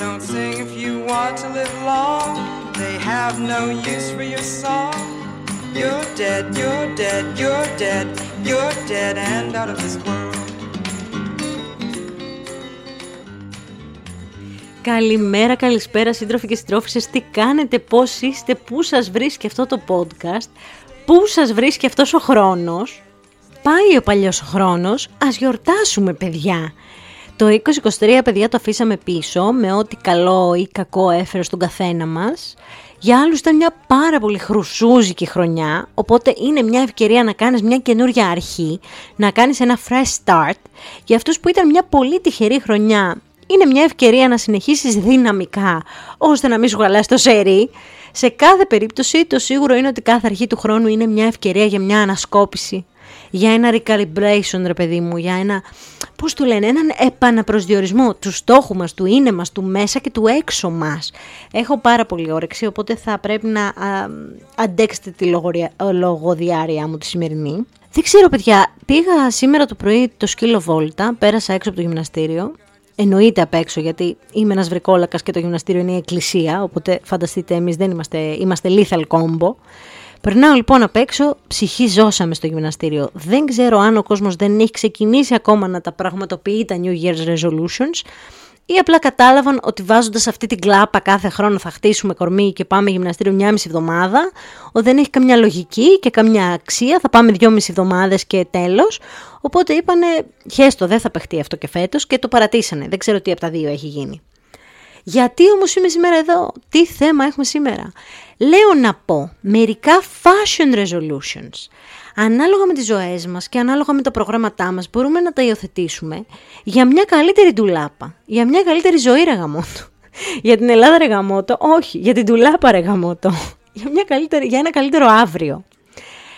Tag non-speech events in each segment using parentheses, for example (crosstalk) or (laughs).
Don't sing if you want to live long. They have no use for your song. You're dead, you're dead, you're dead, you're dead and out of this world. Καλημέρα, καλησπέρα σύντροφοι και συντρόφισσες, τι κάνετε, πώς είστε, πού σας βρίσκει αυτό το podcast, πού σας βρίσκει αυτός ο χρόνος. Πάει ο παλιός ο χρόνος, ας γιορτάσουμε παιδιά. Το 2023 παιδιά το αφήσαμε πίσω με ό,τι καλό ή κακό έφερε στον καθένα μας. Για άλλους ήταν μια πάρα πολύ χρουσούζικη χρονιά, οπότε είναι μια ευκαιρία να κάνεις μια καινούργια αρχή, να κάνεις ένα fresh start. Για αυτούς που ήταν μια πολύ τυχερή χρονιά, είναι μια ευκαιρία να συνεχίσεις δυναμικά, ώστε να μην σου χαλάσει το σερί. Σε κάθε περίπτωση το σίγουρο είναι ότι κάθε αρχή του χρόνου είναι μια ευκαιρία για μια ανασκόπηση για ένα recalibration ρε παιδί μου, για ένα, πώς το λένε, έναν επαναπροσδιορισμό του στόχου μας, του είναι μας, του μέσα και του έξω μας. Έχω πάρα πολύ όρεξη, οπότε θα πρέπει να α, αντέξετε τη λογοδιάρια μου τη σημερινή. Δεν ξέρω παιδιά, πήγα σήμερα το πρωί το σκύλο βόλτα, πέρασα έξω από το γυμναστήριο, εννοείται απ' έξω γιατί είμαι ένας βρικόλακας και το γυμναστήριο είναι η εκκλησία, οπότε φανταστείτε εμείς δεν είμαστε, είμαστε lethal combo. Περνάω λοιπόν απ' έξω, ψυχή ζώσαμε στο γυμναστήριο. Δεν ξέρω αν ο κόσμος δεν έχει ξεκινήσει ακόμα να τα πραγματοποιεί τα New Year's Resolutions ή απλά κατάλαβαν ότι βάζοντας αυτή την κλάπα κάθε χρόνο θα χτίσουμε κορμί και πάμε γυμναστήριο μια μισή εβδομάδα, ότι δεν έχει καμιά λογική και καμιά αξία, θα πάμε δυο μισή εβδομάδες και τέλος. Οπότε είπανε, χέστο δεν θα παιχτεί αυτό και φέτος και το παρατήσανε. Δεν ξέρω τι από τα δύο έχει γίνει. Γιατί όμως είμαι σήμερα εδώ, τι θέμα έχουμε σήμερα; Λέω να πω μερικά fashion resolutions. Ανάλογα με τις ζωές μας και ανάλογα με τα προγράμματά μας μπορούμε να τα υιοθετήσουμε για μια καλύτερη ντουλάπα, για μια καλύτερη ζωή ρεγαμότο. (laughs) Για την Ελλάδα ρεγαμότο, όχι, για την ντουλάπα ρεγαμότο. (laughs) Για, μια καλύτερη, για ένα καλύτερο αύριο.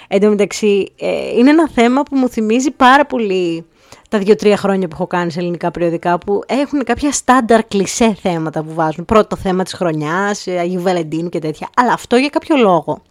Εν τω μεταξύ, ε, είναι ένα θέμα που μου θυμίζει πάρα πολύ τα δύο-τρία χρόνια που έχω κάνει σε ελληνικά περιοδικά που έχουν κάποια στάνταρ κλισέ θέματα που βάζουν. Πρώτο θέμα της χρονιάς, ε, Αγίου Βαλεντίνου και τέτοια. Αλλά αυτό για κάποιο λόγο.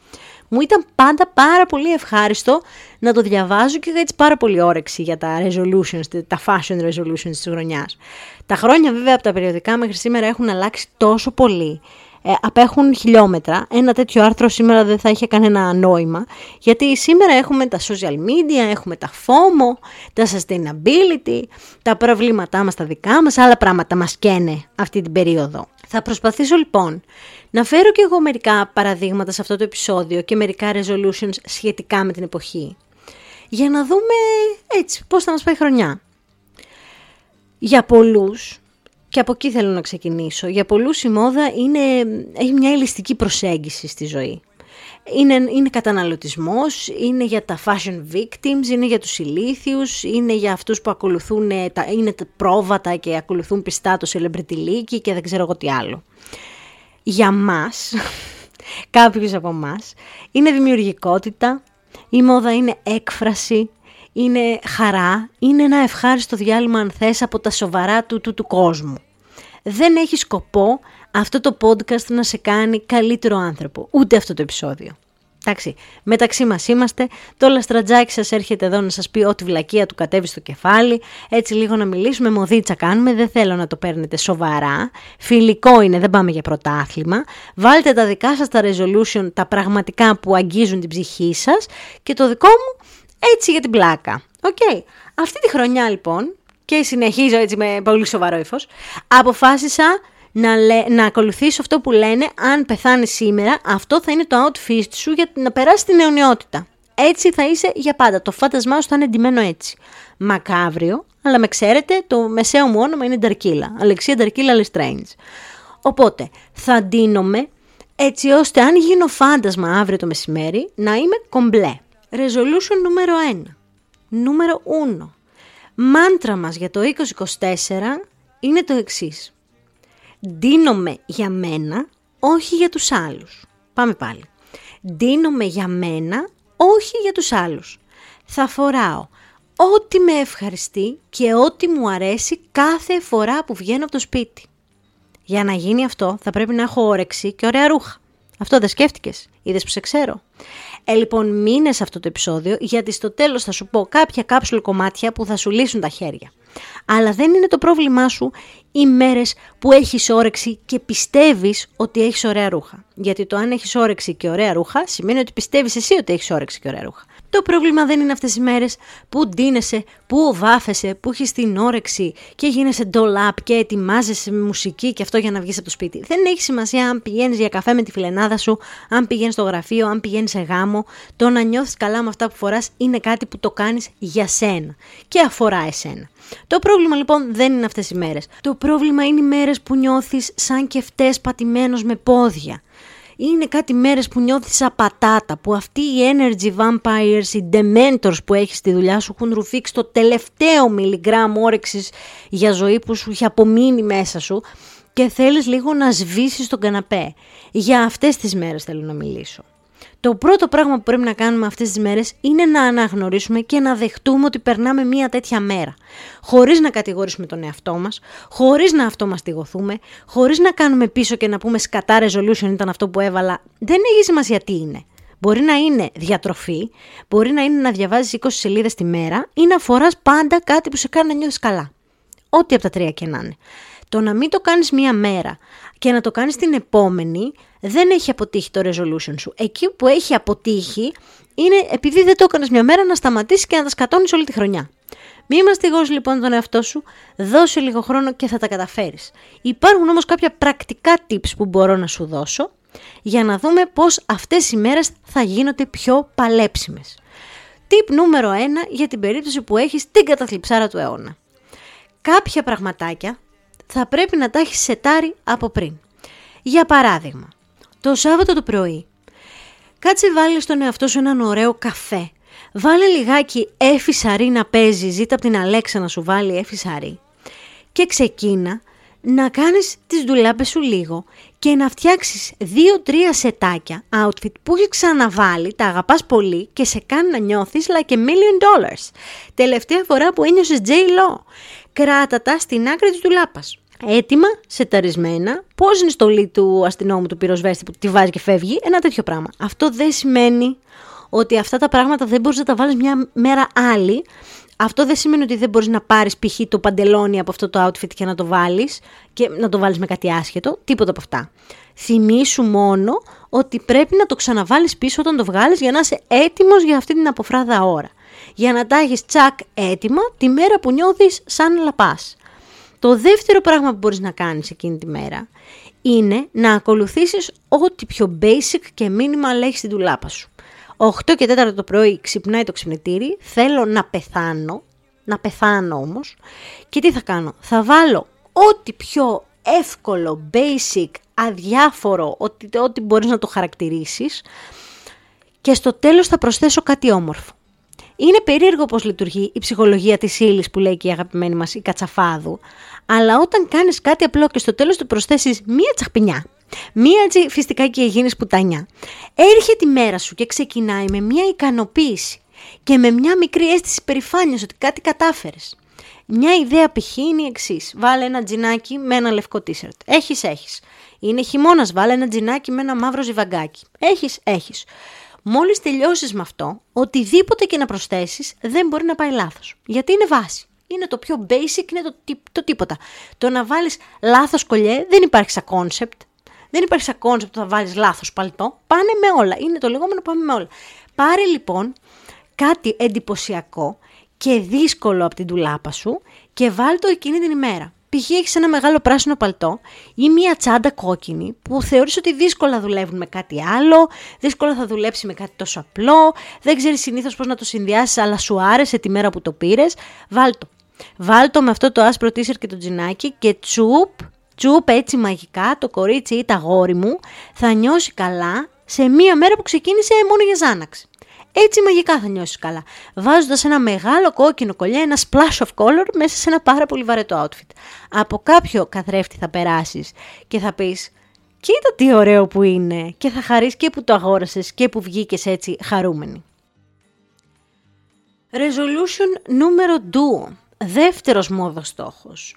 Μου ήταν πάντα πάρα πολύ ευχάριστο να το διαβάζω και είχα έτσι πάρα πολύ όρεξη για τα resolutions, τα fashion resolutions της χρονιάς. Τα χρόνια βέβαια από τα περιοδικά μέχρι σήμερα έχουν αλλάξει τόσο πολύ ε, απέχουν χιλιόμετρα. Ένα τέτοιο άρθρο σήμερα δεν θα είχε κανένα νόημα, γιατί σήμερα έχουμε τα social media, έχουμε τα FOMO, τα sustainability, τα προβλήματά μας τα δικά μας, άλλα πράγματα μας καίνε αυτή την περίοδο. Θα προσπαθήσω λοιπόν να φέρω και εγώ μερικά παραδείγματα σε αυτό το επεισόδιο και μερικά resolutions σχετικά με την εποχή. Για να δούμε έτσι πώς θα μας πάει η χρονιά. Για πολλούς και από εκεί θέλω να ξεκινήσω. Για πολλούς η μόδα είναι, έχει μια ελιστική προσέγγιση στη ζωή. Είναι, είναι καταναλωτισμός, είναι για τα fashion victims, είναι για τους ηλίθιους, είναι για αυτούς που ακολουθούν, τα, είναι τα πρόβατα και ακολουθούν πιστά το celebrity league και δεν ξέρω εγώ τι άλλο. Για μας, (laughs) κάποιους από μας, είναι δημιουργικότητα, η μόδα είναι έκφραση, είναι χαρά, είναι ένα ευχάριστο διάλειμμα αν θες από τα σοβαρά του, του, του κόσμου. Δεν έχει σκοπό αυτό το podcast να σε κάνει καλύτερο άνθρωπο, ούτε αυτό το επεισόδιο. Εντάξει, μεταξύ μας είμαστε, το λαστρατζάκι σας έρχεται εδώ να σας πει ό,τι βλακεία του κατέβει στο κεφάλι, έτσι λίγο να μιλήσουμε, μοδίτσα κάνουμε, δεν θέλω να το παίρνετε σοβαρά, φιλικό είναι, δεν πάμε για πρωτάθλημα, βάλτε τα δικά σας τα resolution, τα πραγματικά που αγγίζουν την ψυχή σας. Και το δικό μου έτσι για την πλάκα. OK. Okay. Αυτή τη χρονιά λοιπόν, και συνεχίζω έτσι με πολύ σοβαρό ύφος, αποφάσισα να, λέ, να ακολουθήσω αυτό που λένε αν πεθάνει σήμερα, αυτό θα είναι το outfit σου για να περάσει την αιωνιότητα. Έτσι θα είσαι για πάντα. Το φάντασμά σου θα είναι ντυμένο έτσι. Μακάβριο, αλλά με ξέρετε, το μεσαίο μου όνομα είναι Νταρκίλα. Αλεξία Νταρκίλα Λεστρέιντζ. Οπότε, θα ντύνομαι έτσι ώστε αν γίνω φάντασμα αύριο το μεσημέρι να είμαι κομπλέ. Resolution νούμερο 1. Νούμερο 1. Μάντρα μας για το 2024 είναι το εξής. Ντύνομαι για μένα, όχι για τους άλλους. Πάμε πάλι. Ντύνομαι για μένα, όχι για τους άλλους. Θα φοράω ό,τι με ευχαριστεί και ό,τι μου αρέσει κάθε φορά που βγαίνω από το σπίτι. Για να γίνει αυτό θα πρέπει να έχω όρεξη και ωραία ρούχα. Αυτό δεν σκέφτηκες. Είδες που σε ξέρω. Ε, λοιπόν, μείνε σε αυτό το επεισόδιο, γιατί στο τέλος θα σου πω κάποια κάψουλ κομμάτια που θα σου λύσουν τα χέρια. Αλλά δεν είναι το πρόβλημά σου οι μέρες που έχεις όρεξη και πιστεύεις ότι έχεις ωραία ρούχα. Γιατί το αν έχεις όρεξη και ωραία ρούχα σημαίνει ότι πιστεύεις εσύ ότι έχεις όρεξη και ωραία ρούχα. Το πρόβλημα δεν είναι αυτές οι μέρες που ντύνεσαι, που βάφεσαι, που έχεις την όρεξη και γίνεσαι ντολάπ και ετοιμάζεσαι με μουσική και αυτό για να βγεις από το σπίτι. Δεν έχει σημασία αν πηγαίνεις για καφέ με τη φιλενάδα σου, αν πηγαίνεις στο γραφείο, αν πηγαίνεις σε γάμο. Το να νιώθεις καλά με αυτά που φοράς είναι κάτι που το κάνεις για σένα και αφορά εσένα. Το πρόβλημα λοιπόν δεν είναι αυτές οι μέρες. Το πρόβλημα είναι οι μέρες που νιώθεις σαν και φταίς πατημένος με πόδια είναι κάτι μέρες που νιώθεις σαν πατάτα, που αυτοί οι energy vampires, οι dementors που έχεις στη δουλειά σου έχουν ρουφήξει το τελευταίο μιλιγκράμμ όρεξης για ζωή που σου έχει απομείνει μέσα σου και θέλεις λίγο να σβήσεις τον καναπέ. Για αυτές τις μέρες θέλω να μιλήσω. Το πρώτο πράγμα που πρέπει να κάνουμε αυτές τις μέρες είναι να αναγνωρίσουμε και να δεχτούμε ότι περνάμε μία τέτοια μέρα. Χωρίς να κατηγορήσουμε τον εαυτό μας, χωρίς να αυτομαστιγωθούμε, χωρίς να κάνουμε πίσω και να πούμε σκατά resolution ήταν αυτό που έβαλα. Δεν έχει σημασία τι είναι. Μπορεί να είναι διατροφή, μπορεί να είναι να διαβάζεις 20 σελίδες τη μέρα ή να φοράς πάντα κάτι που σε κάνει να νιώθεις καλά. Ό,τι από τα τρία και να είναι. Το να μην το κάνεις μία μέρα και να το κάνεις την επόμενη δεν έχει αποτύχει το resolution σου. Εκεί που έχει αποτύχει είναι επειδή δεν το έκανες μια μέρα να σταματήσεις και να τα σκατώνεις όλη τη χρονιά. Μη μαστιγώσει λοιπόν τον εαυτό σου, δώσε λίγο χρόνο και θα τα καταφέρεις. Υπάρχουν όμως κάποια πρακτικά tips που μπορώ να σου δώσω για να δούμε πώς αυτές οι μέρες θα γίνονται πιο παλέψιμες. Tip νούμερο 1 για την περίπτωση που έχεις την καταθλιψάρα του αιώνα. Κάποια πραγματάκια θα πρέπει να τα έχει σετάρει από πριν. Για παράδειγμα, το Σάββατο το πρωί. Κάτσε βάλε στον εαυτό σου έναν ωραίο καφέ. Βάλε λιγάκι έφη σαρή να παίζει, ζήτα από την Αλέξα να σου βάλει έφη σαρή. Και ξεκίνα να κάνεις τις δουλάπες σου λίγο και να φτιάξεις δύο-τρία σετάκια outfit που έχει ξαναβάλει, τα αγαπάς πολύ και σε κάνει να νιώθεις like a million dollars. Τελευταία φορά που ένιωσες J-Lo. Κράτα τα στην άκρη της δουλάπας έτοιμα, σεταρισμένα, πώς είναι στολή του αστυνόμου του πυροσβέστη που τη βάζει και φεύγει, ένα τέτοιο πράγμα. Αυτό δεν σημαίνει ότι αυτά τα πράγματα δεν μπορείς να τα βάλεις μια μέρα άλλη. Αυτό δεν σημαίνει ότι δεν μπορείς να πάρεις π.χ. το παντελόνι από αυτό το outfit και να το βάλεις και να το βάλεις με κάτι άσχετο. Τίποτα από αυτά. Θυμήσου μόνο ότι πρέπει να το ξαναβάλεις πίσω όταν το βγάλεις για να είσαι έτοιμος για αυτή την αποφράδα ώρα. Για να τα έχεις τσακ έτοιμα τη μέρα που νιώθεις σαν λαπάς. Το δεύτερο πράγμα που μπορείς να κάνεις εκείνη τη μέρα είναι να ακολουθήσεις ό,τι πιο basic και minimal έχεις στην τουλάπα σου. 8 και 4 το πρωί ξυπνάει το ξυπνητήρι, θέλω να πεθάνω, να πεθάνω όμως και τι θα κάνω, θα βάλω ό,τι πιο εύκολο, basic, αδιάφορο, ό,τι, ό,τι μπορείς να το χαρακτηρίσεις και στο τέλος θα προσθέσω κάτι όμορφο. Είναι περίεργο πώς λειτουργεί η ψυχολογία της ύλης που λέει και η αγαπημένη μας η Κατσαφάδου, αλλά όταν κάνεις κάτι απλό και στο τέλος του προσθέσεις μία τσαχπινιά, μία έτσι φυσικά και γίνεις πουτανιά, έρχεται η μέρα σου και ξεκινάει με μία ικανοποίηση και με μια μικρή αίσθηση περηφάνειας ότι κάτι κατάφερες. Μια ιδέα π.χ. είναι η εξής. Βάλε ένα τζινάκι με ένα λευκό τίσερτ. Έχεις, έχεις. Είναι χειμώνας, βάλε ένα τζινάκι με ένα μαύρο ζιβαγκάκι. Έχεις, έχεις. Μόλις τελειώσεις με αυτό, οτιδήποτε και να προσθέσεις δεν μπορεί να πάει λάθος. Γιατί είναι βάση. Είναι το πιο basic, είναι το, το τίποτα. Το να βάλεις λάθος κολλιέ δεν υπάρχει σαν concept. Δεν υπάρχει σαν concept το να βάλεις λάθος παλτό. Πάνε με όλα. Είναι το λεγόμενο πάμε με όλα. Πάρε λοιπόν κάτι εντυπωσιακό και δύσκολο από την τουλάπα σου και βάλ το εκείνη την ημέρα π.χ. έχεις ένα μεγάλο πράσινο παλτό ή μία τσάντα κόκκινη που θεωρείς ότι δύσκολα δουλεύουν με κάτι άλλο, δύσκολα θα δουλέψει με κάτι τόσο απλό, δεν ξέρεις συνήθως πώς να το συνδυάσεις αλλά σου άρεσε τη μέρα που το πήρες, βάλ το. Βάλ το με αυτό το άσπρο τίσερ και το τζινάκι και τσουπ, τσουπ έτσι μαγικά το κορίτσι ή τα γόρι μου θα νιώσει καλά σε μία μέρα που ξεκίνησε μόνο για Ζάναξη. Έτσι μαγικά θα νιώσεις καλά. Βάζοντας ένα μεγάλο κόκκινο κολλιέ, ένα splash of color μέσα σε ένα πάρα πολύ βαρετό outfit. Από κάποιο καθρέφτη θα περάσεις και θα πεις. Κοίτα τι ωραίο που είναι και θα χαρείς και που το αγόρασες και που βγήκες έτσι χαρούμενη. Resolution νούμερο 2. Δεύτερος μόδος στόχος.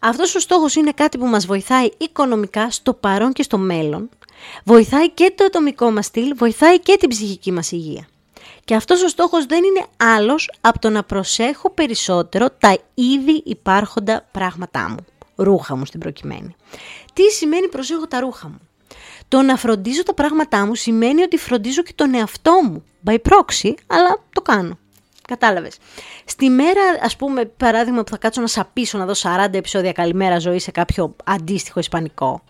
Αυτός ο στόχος είναι κάτι που μας βοηθάει οικονομικά στο παρόν και στο μέλλον Βοηθάει και το ατομικό μας στυλ, βοηθάει και την ψυχική μας υγεία. Και αυτός ο στόχος δεν είναι άλλος από το να προσέχω περισσότερο τα ήδη υπάρχοντα πράγματά μου. Ρούχα μου στην προκειμένη. Τι σημαίνει προσέχω τα ρούχα μου; Το να φροντίζω τα πράγματά μου σημαίνει ότι φροντίζω και τον εαυτό μου. By proxy, αλλά το κάνω. Κατάλαβες. Στη μέρα, ας πούμε, παράδειγμα που θα κάτσω να σαπίσω να δω 40 επεισόδια καλημέρα ζωή σε κάποιο αντίστοιχο ισπανικό,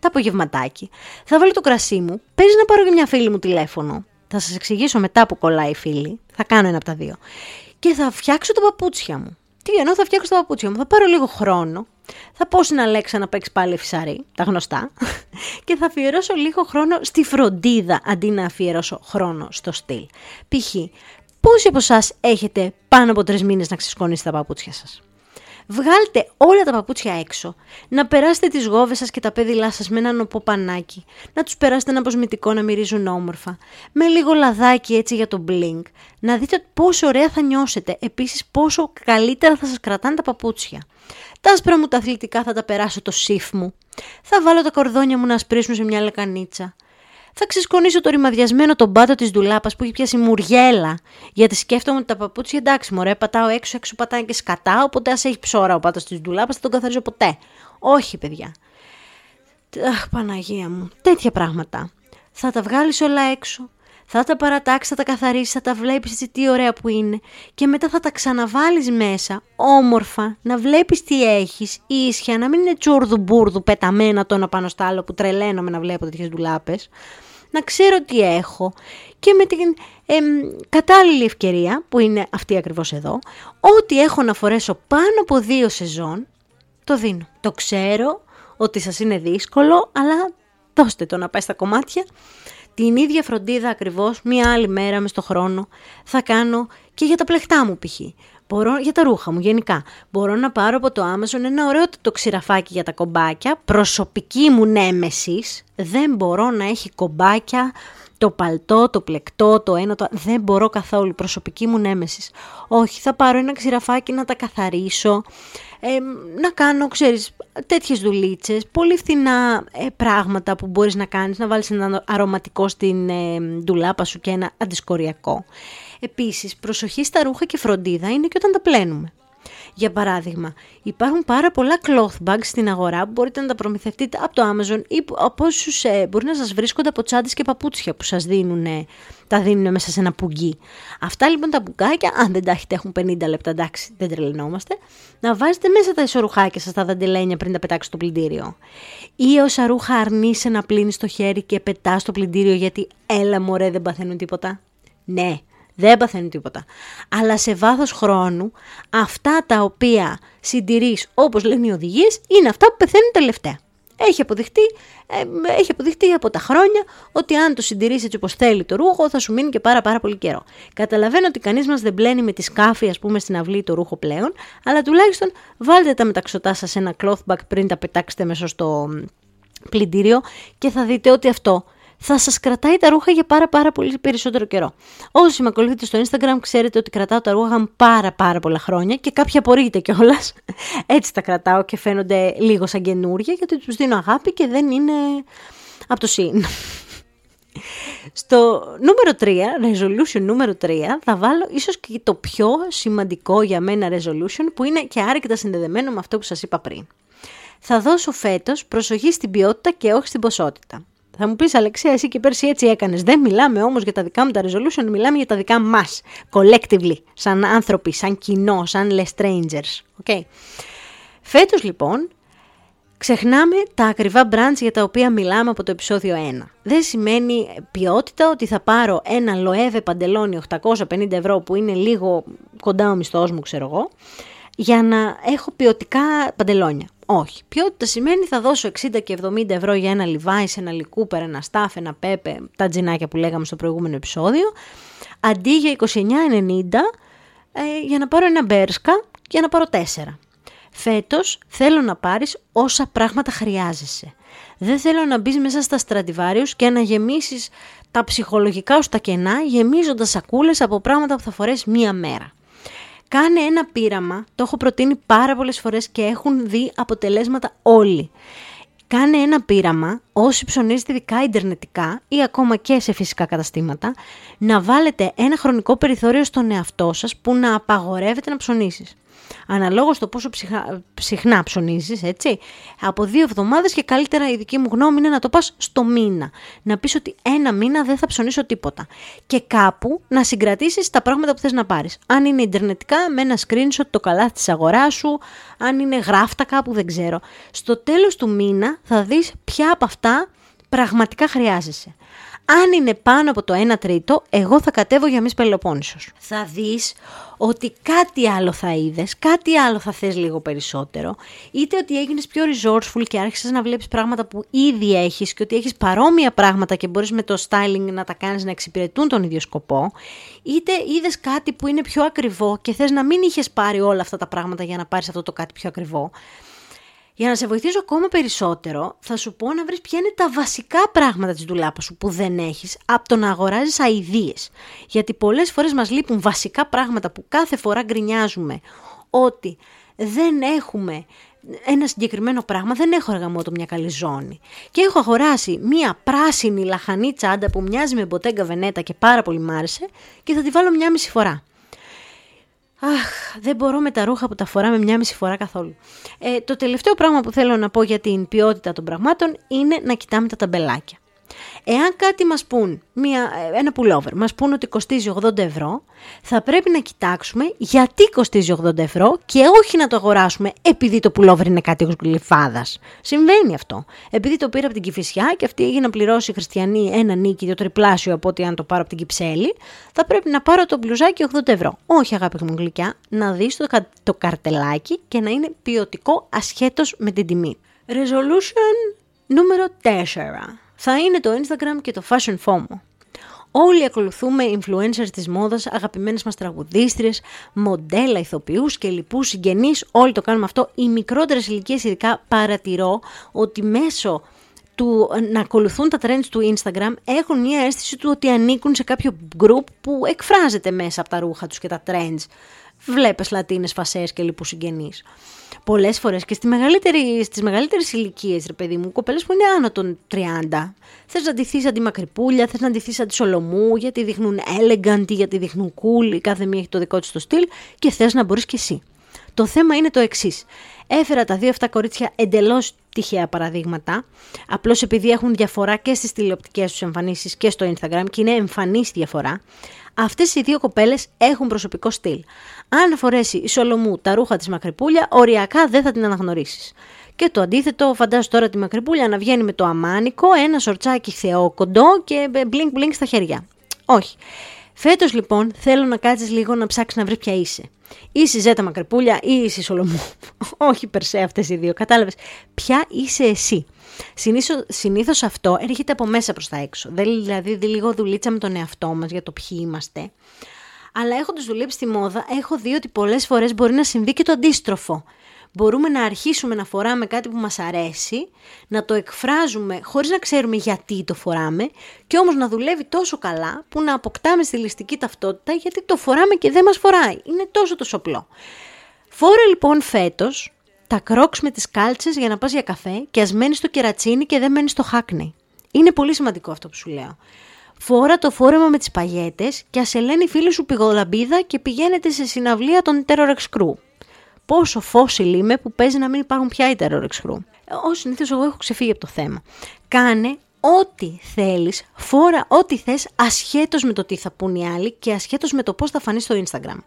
τα απογευματάκι, θα βάλω το κρασί μου, παίζει να πάρω και μια φίλη μου τηλέφωνο. Θα σας εξηγήσω μετά που κολλάει η φίλη, θα κάνω ένα από τα δύο. Και θα φτιάξω τα παπούτσια μου. Τι εννοώ θα φτιάξω τα παπούτσια μου, θα πάρω λίγο χρόνο, θα πω στην Αλέξα να παίξει πάλι φυσαρί, τα γνωστά, (laughs) και θα αφιερώσω λίγο χρόνο στη φροντίδα αντί να αφιερώσω χρόνο στο στυλ. Π.χ. Πόσοι από εσάς έχετε πάνω από τρεις μήνες να ξεσκονίσετε τα παπούτσια σας; Βγάλτε όλα τα παπούτσια έξω, να περάσετε τις γόβες σας και τα πέδιλά σας με ένα νοπό πανάκι, να τους περάσετε ένα αποσμητικό να μυρίζουν όμορφα, με λίγο λαδάκι έτσι για το blink, να δείτε πόσο ωραία θα νιώσετε, επίσης πόσο καλύτερα θα σας κρατάνε τα παπούτσια. Τα άσπρα μου τα αθλητικά θα τα περάσω το σιφ μου, θα βάλω τα κορδόνια μου να ασπρίσουν σε μια λεκανίτσα, θα ξεσκονίσω το ρημαδιασμένο τον πάτο της ντουλάπας που έχει πιάσει μουριέλα. Γιατί σκέφτομαι ότι τα παπούτσια εντάξει, μωρέ, πατάω έξω, έξω πατάει και σκατά. Οπότε ας έχει ψώρα ο πάτος της ντουλάπας, θα τον καθαρίζω ποτέ. Όχι, παιδιά. Αχ, Παναγία μου. Τέτοια πράγματα. Θα τα βγάλεις όλα έξω. Θα τα παρατάξεις, θα τα καθαρίσει, θα τα βλέπεις έτσι τι ωραία που είναι. Και μετά θα τα ξαναβάλεις μέσα, όμορφα, να βλέπεις τι έχεις, ίσια, να μην είναι τσούρδου μπουρδου πεταμένα το ένα πάνω στο άλλο που τρελαίνομαι να βλέπω τέτοιες ντουλάπες να ξέρω τι έχω και με την ε, κατάλληλη ευκαιρία, που είναι αυτή ακριβώς εδώ, ό,τι έχω να φορέσω πάνω από δύο σεζόν, το δίνω. Το ξέρω ότι σας είναι δύσκολο, αλλά δώστε το να πάει στα κομμάτια. Την ίδια φροντίδα ακριβώς, μία άλλη μέρα μες στο χρόνο, θα κάνω και για τα πλεχτά μου π.χ. Μπορώ, για τα ρούχα μου γενικά. Μπορώ να πάρω από το Amazon ένα ωραίο το ξηραφάκι για τα κομπάκια. Προσωπική μου νέμεσης. Δεν μπορώ να έχει κομπάκια το παλτό, το πλεκτό, το ένα, το... δεν μπορώ καθόλου, προσωπική μου νέμεσης. Όχι, θα πάρω ένα ξηραφάκι να τα καθαρίσω, ε, να κάνω, ξέρεις, τέτοιες δουλίτσες, πολύ φθηνά ε, πράγματα που μπορείς να κάνεις, να βάλεις ένα αρωματικό στην ε, ντουλάπα σου και ένα αντισκοριακό. Επίσης, προσοχή στα ρούχα και φροντίδα είναι και όταν τα πλένουμε. Για παράδειγμα, υπάρχουν πάρα πολλά cloth bags στην αγορά που μπορείτε να τα προμηθευτείτε από το Amazon ή από όσους ε, μπορεί να σας βρίσκονται από τσάντες και παπούτσια που σας δίνουν, τα δίνουν μέσα σε ένα πουγγί. Αυτά λοιπόν τα μπουγκάκια, αν δεν τα έχετε, έχουν 50 λεπτά, εντάξει, δεν τρελαινόμαστε, να βάζετε μέσα τα ισορουχάκια σας τα δαντελένια πριν τα πετάξετε στο πλυντήριο. Ή όσα ρούχα αρνείσαι να πλύνεις το χέρι και πετάς στο πλυντήριο γιατί έλα μωρέ δεν παθαίνουν τίποτα. Ναι, δεν παθαίνει τίποτα. Αλλά σε βάθος χρόνου, αυτά τα οποία συντηρείς, όπως λένε οι οδηγίες, είναι αυτά που πεθαίνουν τελευταία. Έχει αποδειχτεί, ε, έχει αποδειχτεί από τα χρόνια ότι αν το συντηρήσει έτσι όπως θέλει το ρούχο θα σου μείνει και πάρα πάρα πολύ καιρό. Καταλαβαίνω ότι κανείς μας δεν μπλένει με τη σκάφη ας πούμε στην αυλή το ρούχο πλέον, αλλά τουλάχιστον βάλτε τα μεταξωτά σας σε ένα cloth bag πριν τα πετάξετε μέσα στο πλυντήριο και θα δείτε ότι αυτό θα σας κρατάει τα ρούχα για πάρα πάρα πολύ περισσότερο καιρό. Όσοι με ακολουθείτε στο Instagram ξέρετε ότι κρατάω τα ρούχα μου πάρα πάρα πολλά χρόνια και κάποια απορρίγεται κιόλας. (laughs) Έτσι τα κρατάω και φαίνονται λίγο σαν καινούρια γιατί τους δίνω αγάπη και δεν είναι από το σύν. (laughs) Στο νούμερο 3, resolution νούμερο 3, θα βάλω ίσως και το πιο σημαντικό για μένα resolution που είναι και άρρηκτα συνδεδεμένο με αυτό που σας είπα πριν. Θα δώσω φέτος προσοχή στην ποιότητα και όχι στην ποσότητα. Θα μου πεις Αλεξία, εσύ και πέρσι έτσι έκανες. Δεν μιλάμε όμως για τα δικά μου τα resolution, μιλάμε για τα δικά μας. Collectively, σαν άνθρωποι, σαν κοινό, σαν le strangers. Okay. Φέτος λοιπόν, ξεχνάμε τα ακριβά brands για τα οποία μιλάμε από το επεισόδιο 1. Δεν σημαίνει ποιότητα ότι θα πάρω ένα λοέβε παντελόνι 850 ευρώ που είναι λίγο κοντά ο μισθός μου, ξέρω εγώ, για να έχω ποιοτικά παντελόνια. Όχι. Ποιότητα σημαίνει θα δώσω 60 και 70 ευρώ για ένα Levi's, ένα Λικούπερ, ένα Staff, ένα Pepe, τα τζινάκια που λέγαμε στο προηγούμενο επεισόδιο, αντί για 29,90 ε, για να πάρω ένα Berska για να πάρω 4. Φέτος θέλω να πάρεις όσα πράγματα χρειάζεσαι. Δεν θέλω να μπεις μέσα στα στρατιβάριους και να γεμίσεις τα ψυχολογικά σου τα κενά γεμίζοντας σακούλες από πράγματα που θα φορέσεις μία μέρα. Κάνε ένα πείραμα, το έχω προτείνει πάρα πολλές φορές και έχουν δει αποτελέσματα όλοι. Κάνε ένα πείραμα, όσοι ψωνίζετε ειδικά ιντερνετικά ή ακόμα και σε φυσικά καταστήματα, να βάλετε ένα χρονικό περιθώριο στον εαυτό σας που να απαγορεύετε να ψωνίσεις αναλόγως το πόσο ψυχα... συχνά ψωνίζεις, έτσι. Από δύο εβδομάδες και καλύτερα η δική μου γνώμη είναι να το πας στο μήνα. Να πεις ότι ένα μήνα δεν θα ψωνίσω τίποτα. Και κάπου να συγκρατήσεις τα πράγματα που θες να πάρεις. Αν είναι ιντερνετικά, με ένα screenshot το καλάθι της αγοράς σου, αν είναι γράφτα κάπου, δεν ξέρω. Στο τέλος του μήνα θα δεις ποια από αυτά πραγματικά χρειάζεσαι. Αν είναι πάνω από το 1 τρίτο, εγώ θα κατέβω για μης Πελοπόννησος. Θα δεις ότι κάτι άλλο θα είδες, κάτι άλλο θα θες λίγο περισσότερο, είτε ότι έγινες πιο resourceful και άρχισες να βλέπεις πράγματα που ήδη έχεις και ότι έχεις παρόμοια πράγματα και μπορείς με το styling να τα κάνεις να εξυπηρετούν τον ίδιο σκοπό, είτε είδες κάτι που είναι πιο ακριβό και θες να μην είχες πάρει όλα αυτά τα πράγματα για να πάρεις αυτό το κάτι πιο ακριβό. Για να σε βοηθήσω ακόμα περισσότερο, θα σου πω να βρεις ποια είναι τα βασικά πράγματα της δουλάπας σου που δεν έχεις, από το να αγοράζεις αηδίες. Γιατί πολλές φορές μας λείπουν βασικά πράγματα που κάθε φορά γκρινιάζουμε ότι δεν έχουμε ένα συγκεκριμένο πράγμα, δεν έχω εργαμότο μια καλή ζώνη. Και έχω αγοράσει μια πράσινη λαχανή τσάντα που μοιάζει με μποτέγκα βενέτα και πάρα πολύ μ' άρεσε και θα τη βάλω μια μισή φορά. Αχ, δεν μπορώ με τα ρούχα που τα φοράμε μια μισή φορά καθόλου. Ε, το τελευταίο πράγμα που θέλω να πω για την ποιότητα των πραγμάτων είναι να κοιτάμε τα ταμπελάκια. Εάν κάτι μας πούν, μια, ένα pullover, μας πούν ότι κοστίζει 80 ευρώ, θα πρέπει να κοιτάξουμε γιατί κοστίζει 80 ευρώ και όχι να το αγοράσουμε επειδή το pullover είναι κάτι γλυφάδας. Συμβαίνει αυτό. Επειδή το πήρα από την Κηφισιά και αυτή έγινε να πληρώσει η χριστιανή ένα νίκη το τριπλάσιο από ότι αν το πάρω από την Κυψέλη, θα πρέπει να πάρω το μπλουζάκι 80 ευρώ. Όχι αγάπη μου γλυκιά, να δεις το, το καρτελάκι και να είναι ποιοτικό ασχέτως με την τιμή. Resolution νούμερο 4 θα είναι το Instagram και το Fashion FOMO. Όλοι ακολουθούμε influencers της μόδας, αγαπημένες μας τραγουδίστριες, μοντέλα, ηθοποιούς και λοιπούς συγγενείς. Όλοι το κάνουμε αυτό. Οι μικρότερες ηλικίες ειδικά παρατηρώ ότι μέσω του να ακολουθούν τα trends του Instagram έχουν μια αίσθηση του ότι ανήκουν σε κάποιο group που εκφράζεται μέσα από τα ρούχα τους και τα trends. Βλέπεις λατίνες, φασές και λοιπούς συγγενείς πολλές φορές και στη μεγαλύτερη, στις μεγαλύτερες ηλικίες, ρε παιδί μου, κοπέλες που είναι άνω των 30. Θες να αντιθεί αντιμακρυπούλια, θες να αντιθεί αντισολομού, γιατί δείχνουν elegant, γιατί δείχνουν cool, η κάθε μία έχει το δικό της το στυλ και θες να μπορείς κι εσύ. Το θέμα είναι το εξής. Έφερα τα δύο αυτά κορίτσια εντελώς τυχαία παραδείγματα, απλώς επειδή έχουν διαφορά και στις τηλεοπτικές τους εμφανίσεις και στο Instagram και είναι εμφανής διαφορά. Αυτές οι δύο κοπέλες έχουν προσωπικό στυλ. Αν φορέσει η Σολομού τα ρούχα της Μακρυπούλια, οριακά δεν θα την αναγνωρίσεις. Και το αντίθετο, φαντάζομαι τώρα τη Μακρυπούλια να βγαίνει με το αμάνικο, ένα σορτσάκι θεόκοντο και μπλινκ μπλινκ στα χέρια. Όχι. Φέτος λοιπόν θέλω να κάτσεις λίγο να ψάξεις να βρεις ποια είσαι. Είσαι η Ζέτα Μακρυπούλια ή είσαι η Σολομού. (laughs) Όχι περσέ αυτές οι δύο. Κατάλαβες. Ποια είσαι εσύ. Συνήθω αυτό έρχεται από μέσα προς τα έξω. Δηλαδή, λίγο δουλίτσα με τον εαυτό μας για το ποιοι είμαστε. Αλλά έχοντας δουλέψει στη μόδα, έχω δει ότι πολλές φορές μπορεί να συμβεί και το αντίστροφο. Μπορούμε να αρχίσουμε να φοράμε κάτι που μας αρέσει, να το εκφράζουμε χωρίς να ξέρουμε γιατί το φοράμε και όμως να δουλεύει τόσο καλά που να αποκτάμε στιλιστική ταυτότητα γιατί το φοράμε και δεν μας φοράει. Είναι τόσο το σοπλό. Φόρε λοιπόν φέτος τα κρόξ με τις κάλτσες για να πας για καφέ και ας μένεις στο κερατσίνι και δεν μένεις στο χάκνεϊ. Είναι πολύ σημαντικό αυτό που σου λέω. Φόρα το φόρεμα με τις παγέτες και ας ελένει φίλη σου πηγολαμπίδα και πηγαίνετε σε συναυλία των Terror Crew. Πόσο φόσιλ είμαι που παίζει να μην υπάρχουν πια οι Terror Crew. Ω συνήθως εγώ έχω ξεφύγει από το θέμα. Κάνε ό,τι θέλεις, φόρα ό,τι θες ασχέτως με το τι θα πούν οι άλλοι και ασχέτως με το πώς θα φανείς στο Instagram.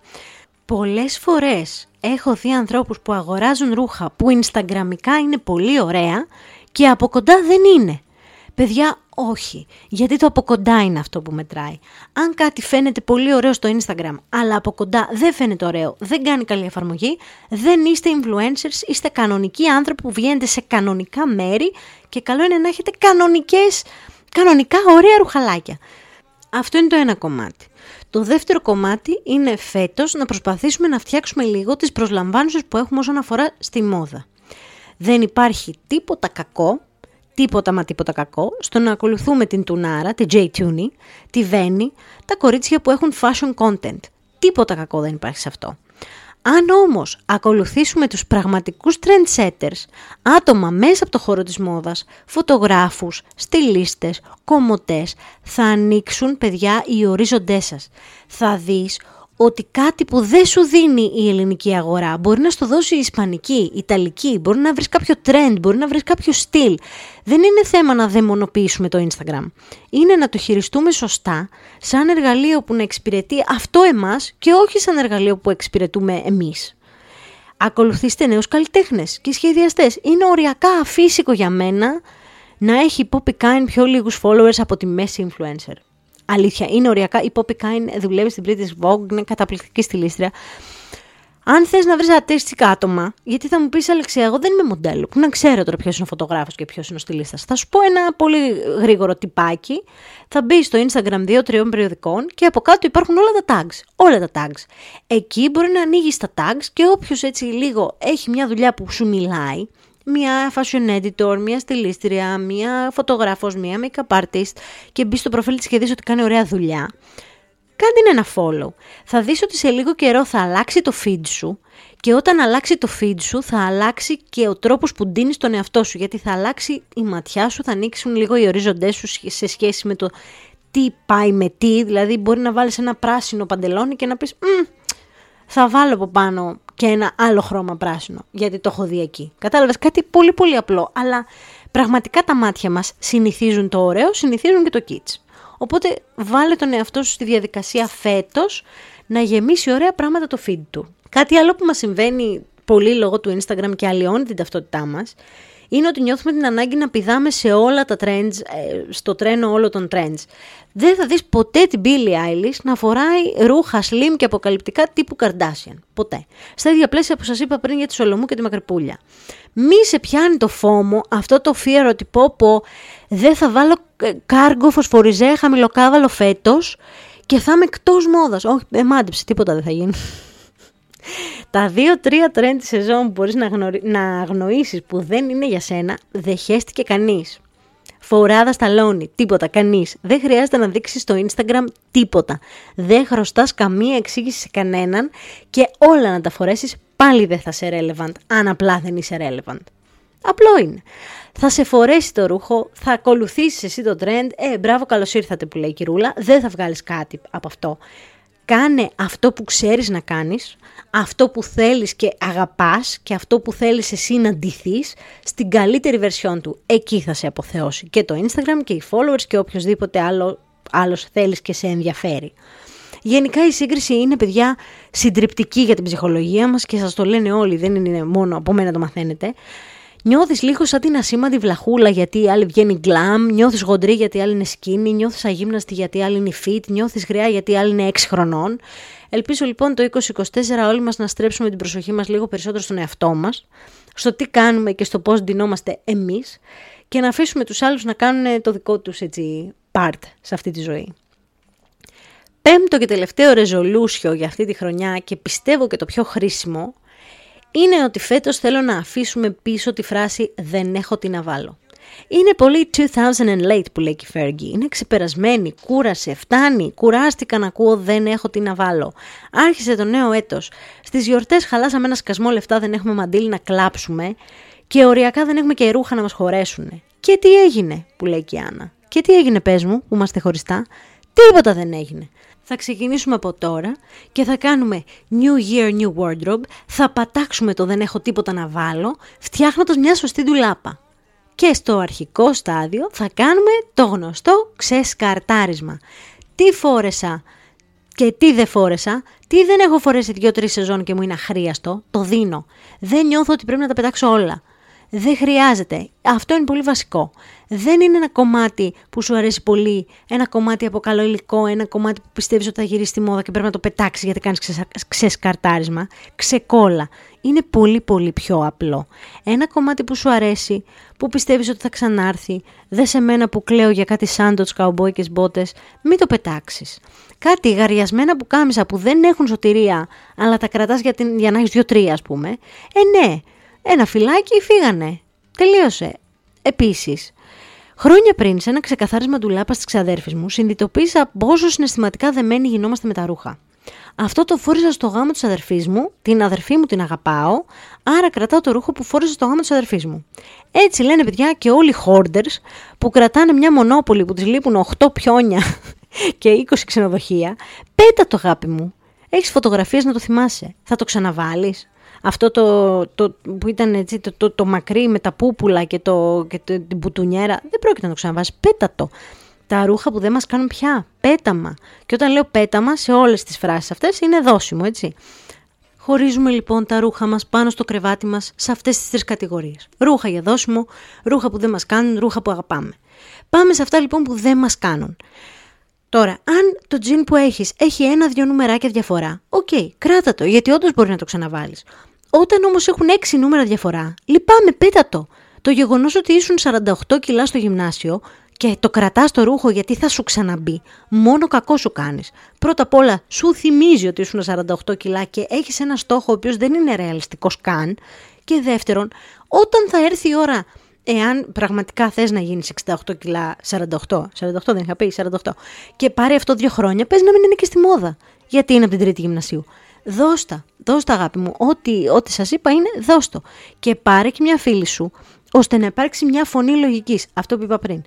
Πολλές φορές έχω δει ανθρώπους που αγοράζουν ρούχα που Instagramικά είναι πολύ ωραία και από κοντά δεν είναι. Παιδιά, όχι, γιατί το από κοντά είναι αυτό που μετράει. Αν κάτι φαίνεται πολύ ωραίο στο Instagram, αλλά από κοντά δεν φαίνεται ωραίο, δεν κάνει καλή εφαρμογή, δεν είστε influencers, είστε κανονικοί άνθρωποι που βγαίνετε σε κανονικά μέρη και καλό είναι να έχετε κανονικές, κανονικά ωραία ρουχαλάκια. Αυτό είναι το ένα κομμάτι. Το δεύτερο κομμάτι είναι φέτος να προσπαθήσουμε να φτιάξουμε λίγο τις προσλαμβάνουσες που έχουμε όσον αφορά στη μόδα. Δεν υπάρχει τίποτα κακό, τίποτα μα τίποτα κακό, στο να ακολουθούμε την Τουνάρα, την J Tuny, τη Βέννη, τα κορίτσια που έχουν fashion content. Τίποτα κακό δεν υπάρχει σε αυτό. Αν όμως ακολουθήσουμε τους πραγματικούς trendsetters, άτομα μέσα από το χώρο της μόδας, φωτογράφους, στυλίστες, κομμωτές, θα ανοίξουν παιδιά οι ορίζοντές σας. Θα δεις ότι κάτι που δεν σου δίνει η ελληνική αγορά μπορεί να στο δώσει η ισπανική, η ιταλική, μπορεί να βρεις κάποιο trend, μπορεί να βρεις κάποιο στυλ. Δεν είναι θέμα να δαιμονοποιήσουμε το Instagram. Είναι να το χειριστούμε σωστά, σαν εργαλείο που να εξυπηρετεί αυτό εμάς και όχι σαν εργαλείο που εξυπηρετούμε εμείς. Ακολουθήστε νέους καλλιτέχνες και σχεδιαστές. Είναι οριακά αφύσικο για μένα να έχει Poppy Kine πιο λίγους followers από τη μέση influencer. Αλήθεια, είναι οριακά. Η Poppy Kine δουλεύει στην British Vogue, είναι καταπληκτική στυλίστρια. Αν θες να βρεις ατέστηκα άτομα, γιατί θα μου πεις Αλεξία, εγώ δεν είμαι μοντέλο, που να ξέρω τώρα ποιος είναι ο φωτογράφος και ποιος είναι ο στυλίστα. Θα σου πω ένα πολύ γρήγορο τυπάκι. Θα μπει στο Instagram δύο-τριών περιοδικών και από κάτω υπάρχουν όλα τα tags. Όλα τα tags. Εκεί μπορεί να ανοίγεις τα tags και όποιος έτσι λίγο έχει μια δουλειά που σου μιλάει, μια fashion editor, μια στυλίστρια, μια φωτογράφος, μια make-up artist και μπει στο προφίλ της και δεις ότι κάνει ωραία δουλειά, κάντε ένα follow. Θα δεις ότι σε λίγο καιρό θα αλλάξει το feed σου και όταν αλλάξει το feed σου θα αλλάξει και ο τρόπος που ντύνεις τον εαυτό σου γιατί θα αλλάξει η ματιά σου, θα ανοίξουν λίγο οι ορίζοντές σου σε σχέση με το τι πάει με τι, δηλαδή μπορεί να βάλεις ένα πράσινο παντελόνι και να πεις θα βάλω από πάνω και ένα άλλο χρώμα πράσινο, γιατί το έχω δει εκεί. Κατάλαβες κάτι πολύ πολύ απλό, αλλά πραγματικά τα μάτια μας συνηθίζουν το ωραίο, συνηθίζουν και το kitsch. Οπότε βάλε τον εαυτό σου στη διαδικασία φέτος να γεμίσει ωραία πράγματα το feed του. Κάτι άλλο που μας συμβαίνει πολύ λόγω του Instagram και αλλοιώνει την ταυτότητά μας είναι ότι νιώθουμε την ανάγκη να πηδάμε σε όλα τα trends, ε, στο τρένο όλων των trends. Δεν θα δεις ποτέ την Billie Eilish να φοράει ρούχα slim και αποκαλυπτικά τύπου Kardashian. Ποτέ. Στα ίδια πλαίσια που σας είπα πριν για τη Σολομού και τη Μακρυπούλια. Μη σε πιάνει το φόμο, αυτό το fear ότι πω πω δεν θα βάλω κάργο φωσφοριζέ χαμηλοκάβαλο φέτος και θα είμαι εκτός μόδας. Όχι, ε, μάντεψε, τίποτα δεν θα γίνει. Τα δύο-τρία τρέντ της σεζόν που μπορείς να, γνωρι... να αγνοήσεις που δεν είναι για σένα, δεν χέστηκε κανείς. Φοράδα στα λόνι, τίποτα, κανείς. Δεν χρειάζεται να δείξεις στο Instagram τίποτα. Δεν χρωστάς καμία εξήγηση σε κανέναν και όλα να τα φορέσεις πάλι δεν θα σε relevant, αν απλά δεν είσαι relevant. Απλό είναι. Θα σε φορέσει το ρούχο, θα ακολουθήσεις εσύ το trend. Ε, μπράβο, καλώς ήρθατε που λέει η κυρούλα. Δεν θα βγάλεις κάτι από αυτό κάνε αυτό που ξέρεις να κάνεις, αυτό που θέλεις και αγαπάς και αυτό που θέλεις εσύ να ντυθείς στην καλύτερη βερσιόν του. Εκεί θα σε αποθεώσει και το Instagram και οι followers και οποιοδήποτε άλλο άλλος θέλεις και σε ενδιαφέρει. Γενικά η σύγκριση είναι παιδιά συντριπτική για την ψυχολογία μας και σας το λένε όλοι, δεν είναι μόνο από μένα το μαθαίνετε. Νιώθεις λίγο σαν την ασήμαντη βλαχούλα γιατί η άλλη βγαίνει γκλαμ, νιώθεις γοντρή γιατί η άλλη είναι σκίνη, νιώθεις αγύμναστη γιατί η άλλη είναι fit, νιώθεις γριά γιατί η άλλη είναι 6 χρονών. Ελπίζω λοιπόν το 2024 όλοι μας να στρέψουμε την προσοχή μας λίγο περισσότερο στον εαυτό μας, στο τι κάνουμε και στο πώς ντυνόμαστε εμείς και να αφήσουμε τους άλλους να κάνουν το δικό τους έτσι part σε αυτή τη ζωή. Πέμπτο και τελευταίο ρεζολούσιο για αυτή τη χρονιά και πιστεύω και το πιο χρήσιμο είναι ότι φέτος θέλω να αφήσουμε πίσω τη φράση «δεν έχω τι να βάλω». Είναι πολύ 2000 and late που λέει και η Fergie. Είναι ξεπερασμένη, κούρασε, φτάνει, κουράστηκα να ακούω δεν έχω τι να βάλω. Άρχισε το νέο έτος. Στις γιορτές χαλάσαμε ένα σκασμό λεφτά, δεν έχουμε μαντήλι να κλάψουμε και οριακά δεν έχουμε και ρούχα να μας χωρέσουν. Και τι έγινε που λέει και η Άννα. Και τι έγινε πες μου που είμαστε χωριστά. Τίποτα δεν έγινε θα ξεκινήσουμε από τώρα και θα κάνουμε New Year, New Wardrobe, θα πατάξουμε το δεν έχω τίποτα να βάλω, φτιάχνοντας μια σωστή ντουλάπα. Και στο αρχικό στάδιο θα κάνουμε το γνωστό ξεσκαρτάρισμα. Τι φόρεσα και τι δεν φόρεσα, τι δεν έχω φορέσει δύο-τρει σεζόν και μου είναι αχρίαστο, το δίνω. Δεν νιώθω ότι πρέπει να τα πετάξω όλα. Δεν χρειάζεται. Αυτό είναι πολύ βασικό. Δεν είναι ένα κομμάτι που σου αρέσει πολύ, ένα κομμάτι από καλό υλικό, ένα κομμάτι που πιστεύεις ότι θα γυρίσεις στη μόδα και πρέπει να το πετάξεις γιατί κάνεις ξεσκαρτάρισμα. Ξεκόλα. Είναι πολύ πολύ πιο απλό. Ένα κομμάτι που σου αρέσει, που πιστεύεις ότι θα ξανάρθει, δεν σε μένα που κλαίω για κάτι σάντοτς, καουμπόικες μπότες, μην το πετάξεις. Κάτι γαριασμένα που κάμισα που δεν έχουν σωτηρία, αλλά τα κρατάς για, την, για να έχεις δύο-τρία ας πούμε, ε ναι, ένα φυλάκι φύγανε. Τελείωσε. Επίσης, χρόνια πριν, σε ένα ξεκαθάρισμα του λάπας της ξαδέρφης μου, συνειδητοποίησα πόσο συναισθηματικά δεμένοι γινόμαστε με τα ρούχα. Αυτό το φόρεσα στο γάμο της αδερφής μου, την αδερφή μου την αγαπάω, άρα κρατάω το ρούχο που φόρεσα στο γάμο της αδερφής μου. Έτσι λένε παιδιά και όλοι οι hoarders που κρατάνε μια μονόπολη που τις λείπουν 8 πιόνια (laughs) και 20 ξενοδοχεία. Πέτα το αγάπη μου. Έχεις φωτογραφίες να το θυμάσαι; Θα το ξαναβάλεις; Αυτό το, το, που ήταν έτσι, το, το, το μακρύ με τα πούπουλα και, το, και το, την πουτουνιέρα, δεν πρόκειται να το ξαναβάλεις. Πέτα το τα ρούχα που δεν μας κάνουν πια. Πέταμα. Και όταν λέω πέταμα σε όλες τις φράσεις αυτές είναι δώσιμο, έτσι. Χωρίζουμε λοιπόν τα ρούχα μας πάνω στο κρεβάτι μας σε αυτές τις τρεις κατηγορίες. Ρούχα για δώσιμο, ρούχα που δεν μας κάνουν, ρούχα που αγαπάμε. Πάμε σε αυτά λοιπόν που δεν μας κάνουν. Τώρα, αν το τζιν που έχεις έχει ένα-δυο νουμεράκια διαφορά, OK, okay, κράτα το, γιατί όντως μπορεί να το ξαναβάλεις. Όταν όμως έχουν έξι νούμερα διαφορά, λυπάμαι, πέτα το. Το γεγονός ότι ήσουν 48 κιλά στο γυμνάσιο και το κρατάς το ρούχο γιατί θα σου ξαναμπεί. Μόνο κακό σου κάνεις. Πρώτα απ' όλα, σου θυμίζει ότι ήσουν 48 κιλά και έχεις ένα στόχο ο οποίος δεν είναι ρεαλιστικός καν. Και δεύτερον, όταν θα έρθει η ώρα, εάν πραγματικά θες να γίνεις 68 κιλά, 48, 48 δεν είχα πει, 48, και πάρει αυτό δύο χρόνια, πες να μην είναι και στη μόδα. Γιατί είναι από την τρίτη γυμνασίου. Δώστα, δώστα αγάπη μου. Ό,τι, ό,τι σας είπα είναι δώστο. Και πάρε και μια φίλη σου, ώστε να υπάρξει μια φωνή λογικής. Αυτό που είπα πριν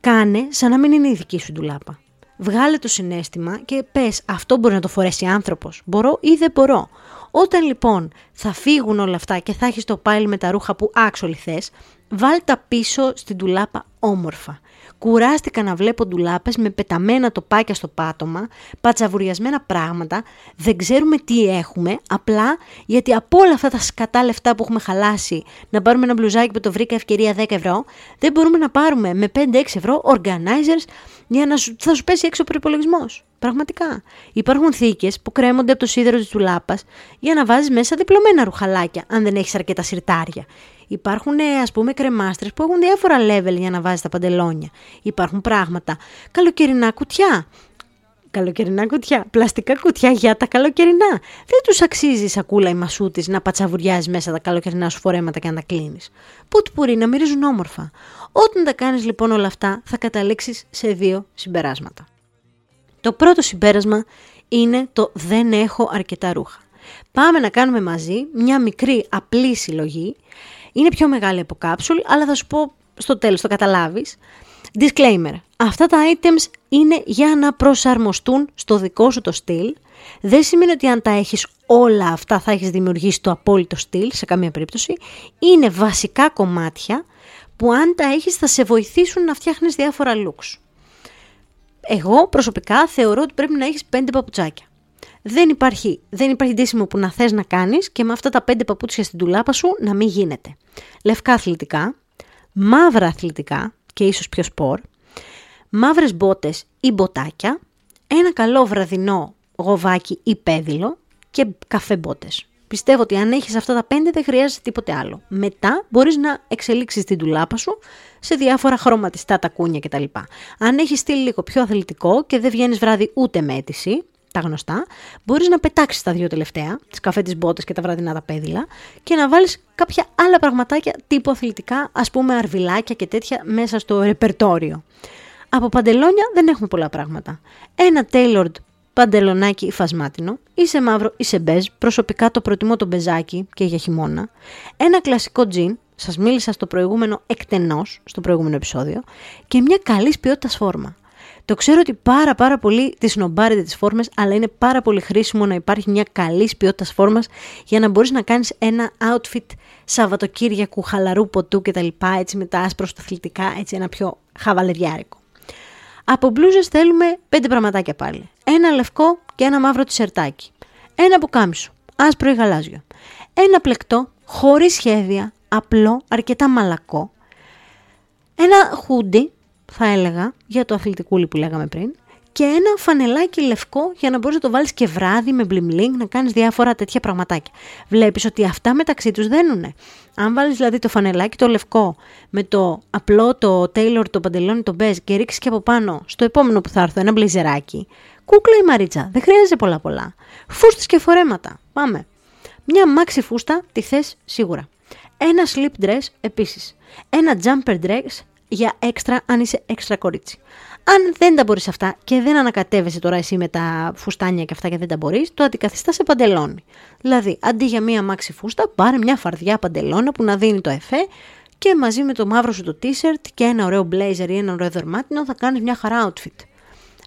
κάνε σαν να μην είναι η δική σου ντουλάπα. Βγάλε το συνέστημα και πες αυτό μπορεί να το φορέσει άνθρωπος. Μπορώ ή δεν μπορώ. Όταν λοιπόν θα φύγουν όλα αυτά και θα έχεις το πάλι με τα ρούχα που άξολοι θες, βάλ τα πίσω στην ντουλάπα όμορφα. Κουράστηκα να βλέπω ντουλάπες με πεταμένα τοπάκια στο πάτωμα, πατσαβουριασμένα πράγματα, δεν ξέρουμε τι έχουμε, απλά γιατί από όλα αυτά τα σκατά λεφτά που έχουμε χαλάσει να πάρουμε ένα μπλουζάκι που το βρήκα ευκαιρία 10 ευρώ, δεν μπορούμε να πάρουμε με 5-6 ευρώ organizers για να σου, θα σου πέσει έξω ο προπολογισμό. Πραγματικά. Υπάρχουν θήκες που κρέμονται από το σίδερο της τουλάπας για να βάζεις μέσα διπλωμένα ρουχαλάκια, αν δεν έχεις αρκετά σιρτάρια. Υπάρχουν, ας πούμε, κρεμάστρες που έχουν διάφορα level για να βάζεις τα παντελόνια. Υπάρχουν πράγματα. Καλοκαιρινά κουτιά. Καλοκαιρινά κουτιά. Πλαστικά κουτιά για τα καλοκαιρινά. Δεν τους αξίζει η σακούλα η μασούτης να πατσαβουριάζει μέσα τα καλοκαιρινά σου φορέματα και να τα κλείνεις. Πού μπορεί να μυρίζουν όμορφα. Όταν τα κάνεις λοιπόν όλα αυτά, θα καταλήξεις σε δύο συμπεράσματα. Το πρώτο συμπέρασμα είναι το δεν έχω αρκετά ρούχα. Πάμε να κάνουμε μαζί μια μικρή απλή συλλογή. Είναι πιο μεγάλη από κάψουλ, αλλά θα σου πω στο τέλος, το καταλάβεις. Disclaimer. Αυτά τα items είναι για να προσαρμοστούν στο δικό σου το στυλ. Δεν σημαίνει ότι αν τα έχεις όλα αυτά θα έχεις δημιουργήσει το απόλυτο στυλ σε καμία περίπτωση. Είναι βασικά κομμάτια που αν τα έχεις θα σε βοηθήσουν να φτιάχνεις διάφορα looks. Εγώ προσωπικά θεωρώ ότι πρέπει να έχεις πέντε παπουτσάκια. Δεν υπάρχει, δεν υπάρχει ντύσιμο που να θες να κάνεις και με αυτά τα πέντε παπούτσια στην τουλάπα σου να μην γίνεται. Λευκά αθλητικά, μαύρα αθλητικά και ίσως πιο σπορ, μαύρες μπότες ή μποτάκια, ένα καλό βραδινό γοβάκι ή πέδιλο και καφέ μπότες. Πιστεύω ότι αν έχεις αυτά τα πέντε δεν χρειάζεται τίποτε άλλο. Μετά μπορείς να εξελίξεις την τουλάπα σου σε διάφορα χρωματιστά τακούνια κτλ. Αν έχεις στείλει λίγο πιο αθλητικό και δεν βγαίνεις βράδυ ούτε με αίτηση, τα γνωστά, μπορείς να πετάξεις τα δύο τελευταία, τις καφέ της μπότες και τα βραδινά τα πέδιλα και να βάλεις κάποια άλλα πραγματάκια τύπου αθλητικά, ας πούμε αρβιλάκια και τέτοια μέσα στο ρεπερτόριο. Από παντελόνια δεν έχουμε πολλά πράγματα. Ένα tailored παντελονάκι φασμάτινο, ή σε μαύρο ή σε μπέζ, προσωπικά το προτιμώ το μπεζάκι και για χειμώνα, ένα κλασικό τζιν, σας μίλησα στο προηγούμενο εκτενώς, στο προηγούμενο επεισόδιο, και μια καλής ποιότητας φόρμα. Το ξέρω ότι πάρα πάρα πολύ τη σνομπάρετε τις φόρμες, αλλά είναι πάρα πολύ χρήσιμο να υπάρχει μια καλής ποιότητας φόρμας για να μπορείς να κάνεις ένα outfit Σαββατοκύριακου, χαλαρού ποτού κτλ. Έτσι με τα άσπρα αθλητικά, έτσι ένα πιο χαβαλεριάρικο. Από μπλούζες θέλουμε πέντε πραγματάκια πάλι. Ένα λευκό και ένα μαύρο τισερτάκι. Ένα πουκάμισο, άσπρο ή γαλάζιο. Ένα πλεκτό, χωρίς σχέδια, απλό, αρκετά μαλακό. Ένα χούντι, θα έλεγα, για το αθλητικούλι που λέγαμε πριν και ένα φανελάκι λευκό για να μπορείς να το βάλεις και βράδυ με μπλιμλίνγκ να κάνεις διάφορα τέτοια πραγματάκια. Βλέπεις ότι αυτά μεταξύ τους δένουνε. Αν βάλεις δηλαδή το φανελάκι το λευκό με το απλό το tailor το παντελόνι το μπέζ και ρίξεις και από πάνω στο επόμενο που θα έρθω ένα μπλιζεράκι, κούκλα η μαρίτσα, δεν χρειάζεται πολλά πολλά. Φούστες και φορέματα, πάμε. Μια μάξι φούστα τη θες σίγουρα. Ένα slip dress επίσης. Ένα jumper dress για έξτρα αν είσαι έξτρα κορίτσι. Αν δεν τα μπορείς αυτά και δεν ανακατεύεσαι τώρα εσύ με τα φουστάνια και αυτά και δεν τα μπορείς, το αντικαθιστά σε παντελόνι. Δηλαδή, αντί για μία μάξι φούστα, πάρε μια φαρδιά παντελόνα που να δίνει το εφέ και μαζί με το μαύρο σου το t-shirt και ένα ωραίο blazer ή ένα ωραίο δερμάτινο θα κάνεις μια χαρά outfit.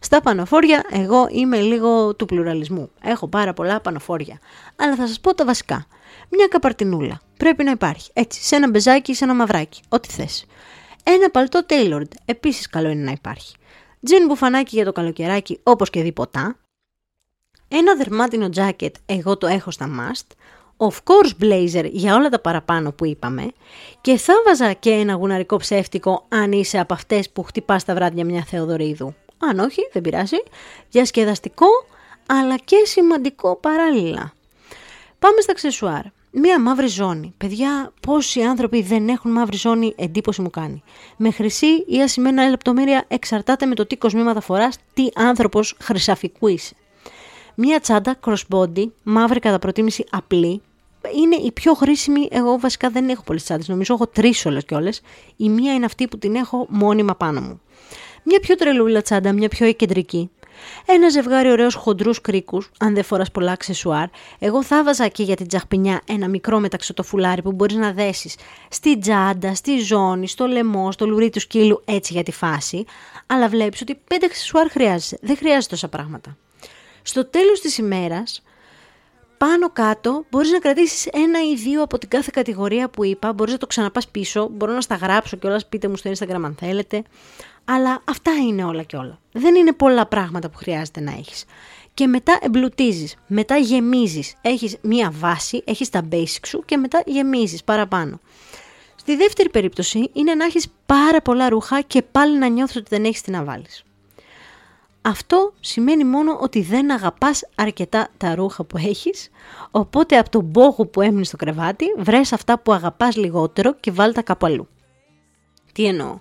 Στα πανοφόρια, εγώ είμαι λίγο του πλουραλισμού. Έχω πάρα πολλά πανοφόρια. Αλλά θα σας πω τα βασικά. Μια καπαρτινούλα. Πρέπει να υπάρχει. Έτσι, σε ένα μπεζάκι ή σε ένα μαυράκι. Ό,τι θες. Ένα παλτό tailored. Επίσης καλό είναι να υπάρχει. Τζιν μπουφανάκι για το καλοκαιράκι, όπως και δίποτα. Ένα δερμάτινο jacket, εγώ το έχω στα must. Of course blazer για όλα τα παραπάνω που είπαμε. Και θα βάζα και ένα γουναρικό ψεύτικο αν είσαι από αυτές που χτυπάς τα βράδια μια Θεοδωρίδου. Αν όχι, δεν πειράζει. Διασκεδαστικό, αλλά και σημαντικό παράλληλα. Πάμε στα αξεσουάρ. Μία μαύρη ζώνη. Παιδιά, πόσοι άνθρωποι δεν έχουν μαύρη ζώνη, εντύπωση μου κάνει. Με χρυσή ή ασημένα λεπτομέρεια εξαρτάται με το τι κοσμήματα φοράς, τι άνθρωπος χρυσαφικούς είσαι. Μία τσάντα crossbody, μαύρη κατά προτίμηση απλή, είναι η πιο χρήσιμη. Εγώ βασικά δεν έχω πολλές τσάντες. Νομίζω έχω τρεις όλες και όλες. Η μία είναι αυτή που την έχω μόνιμα πάνω μου. Μια πιο τρελούλα τσάντα, μια πιο κεντρική. Ένα ζευγάρι ωραίους χοντρούς κρίκους, αν δεν φοράς πολλά αξεσουάρ. Εγώ θα βάζα και για την τσαχπινιά ένα μικρό μεταξωτό φουλάρι που μπορείς να δέσεις στη τσάντα, στη ζώνη, στο λαιμό, στο λουρί του σκύλου, έτσι για τη φάση. Αλλά βλέπεις ότι πέντε αξεσουάρ χρειάζεσαι. Δεν χρειάζεται τόσα πράγματα. Στο τέλος της ημέρας, πάνω κάτω μπορείς να κρατήσεις ένα ή δύο από την κάθε κατηγορία που είπα, μπορείς να το ξαναπάς πίσω, μπορώ να στα γράψω κιόλας, πείτε μου στο Instagram αν θέλετε. Αλλά αυτά είναι όλα και όλα. Δεν είναι πολλά πράγματα που χρειάζεται να έχεις. Και μετά εμπλουτίζεις, μετά γεμίζεις. Έχεις μία βάση, έχεις τα basics σου και μετά γεμίζεις παραπάνω. Στη δεύτερη περίπτωση είναι να έχεις πάρα πολλά ρούχα και πάλι να νιώθεις ότι δεν έχεις τι να βάλεις. Αυτό σημαίνει μόνο ότι δεν αγαπάς αρκετά τα ρούχα που έχεις, οπότε από τον πόγο που έμεινε στο κρεβάτι βρες αυτά που αγαπάς λιγότερο και βάλ τα κάπου αλλού. Τι εννοώ;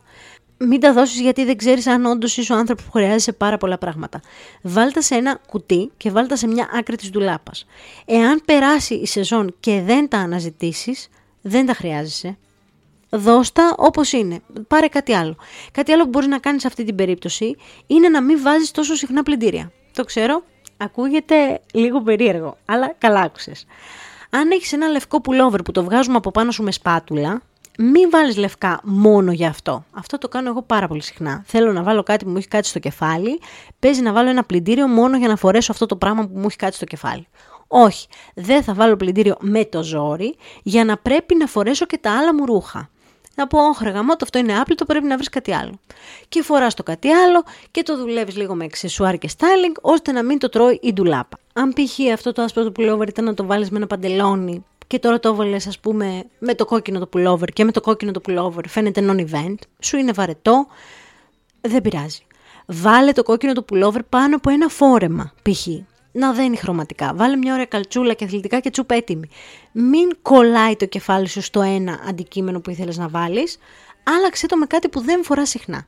Μην τα δώσεις γιατί δεν ξέρεις αν όντως είσαι ο άνθρωπος που χρειάζεσαι πάρα πολλά πράγματα. Βάλτα σε ένα κουτί και βάλτα σε μια άκρη της ντουλάπας. Εάν περάσει η σεζόν και δεν τα αναζητήσεις, δεν τα χρειάζεσαι. Δώστα όπως είναι. Πάρε κάτι άλλο. Κάτι άλλο που μπορείς να κάνεις σε αυτή την περίπτωση είναι να μην βάζεις τόσο συχνά πλυντήρια. Το ξέρω, ακούγεται λίγο περίεργο, αλλά καλά άκουσες. Αν έχεις ένα λευκό πουλόβερ που το βγάζουμε από πάνω σου με σπάτουλα, μην βάλεις λευκά μόνο για αυτό. Αυτό το κάνω εγώ πάρα πολύ συχνά. Θέλω να βάλω κάτι που μου έχει κάτσει στο κεφάλι, παίζει να βάλω ένα πλυντήριο μόνο για να φορέσω αυτό το πράγμα που μου έχει κάτσει στο κεφάλι. Όχι, δεν θα βάλω πλυντήριο με το ζόρι για να πρέπει να φορέσω και τα άλλα μου ρούχα. Να πω, όχι το αυτό είναι άπλητο, πρέπει να βρεις κάτι άλλο. Και φοράς το κάτι άλλο και το δουλεύεις λίγο με εξεσουάρ και styling, ώστε να μην το τρώει η ντουλάπα. Αν π.χ. αυτό το άσπρο το πουλόβερ ήταν να το βάλεις με ένα παντελόνι και τώρα το έβαλες, ας πούμε, με το κόκκινο το pullover και με το κόκκινο το pullover φαίνεται non-event, σου είναι βαρετό, δεν πειράζει. Βάλε το κόκκινο το pullover πάνω από ένα φόρεμα, π.χ. Να δένει χρωματικά. Βάλε μια ωραία καλτσούλα και αθλητικά και τσούπ έτοιμη. Μην κολλάει το κεφάλι σου στο ένα αντικείμενο που ήθελες να βάλεις, άλλαξε το με κάτι που δεν φοράς συχνά.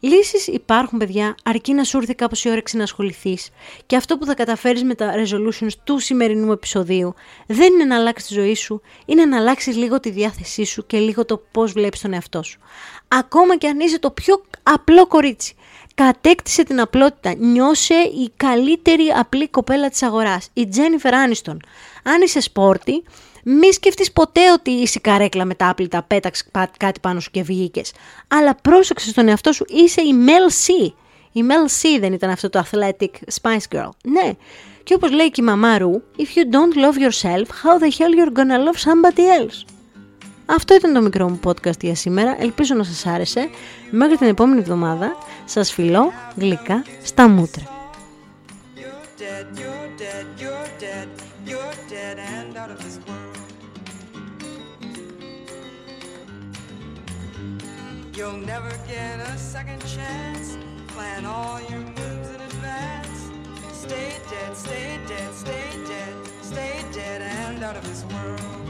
Λύσεις υπάρχουν παιδιά αρκεί να σου έρθει κάπως η όρεξη να ασχοληθείς. Και αυτό που θα καταφέρεις με τα resolutions του σημερινού επεισοδίου δεν είναι να αλλάξεις τη ζωή σου, είναι να αλλάξεις λίγο τη διάθεσή σου και λίγο το πώς βλέπεις τον εαυτό σου. Ακόμα και αν είσαι το πιο απλό κορίτσι. Κατέκτησε την απλότητα. Νιώσε η καλύτερη απλή κοπέλα της αγοράς. Η Jennifer Aniston. Αν είσαι σπόρτι, μη σκεφτείς ποτέ ότι είσαι καρέκλα με τα άπλυτα, πέταξε κάτι πάνω σου και βγήκες. Αλλά πρόσεξε στον εαυτό σου, είσαι η Mel C. Η Mel C δεν ήταν αυτό το athletic Spice Girl. Ναι. Και όπως λέει και η μαμά Ρου, if you don't love yourself, how the hell you're gonna love somebody else; Αυτό ήταν το μικρό μου podcast για σήμερα. Ελπίζω να σας άρεσε. Μέχρι την επόμενη εβδομάδα σας φιλώ γλυκά στα μούτρα. You'll never get a second chance. Plan all your moves in advance. Stay dead, stay dead, stay dead, stay dead and out of this world.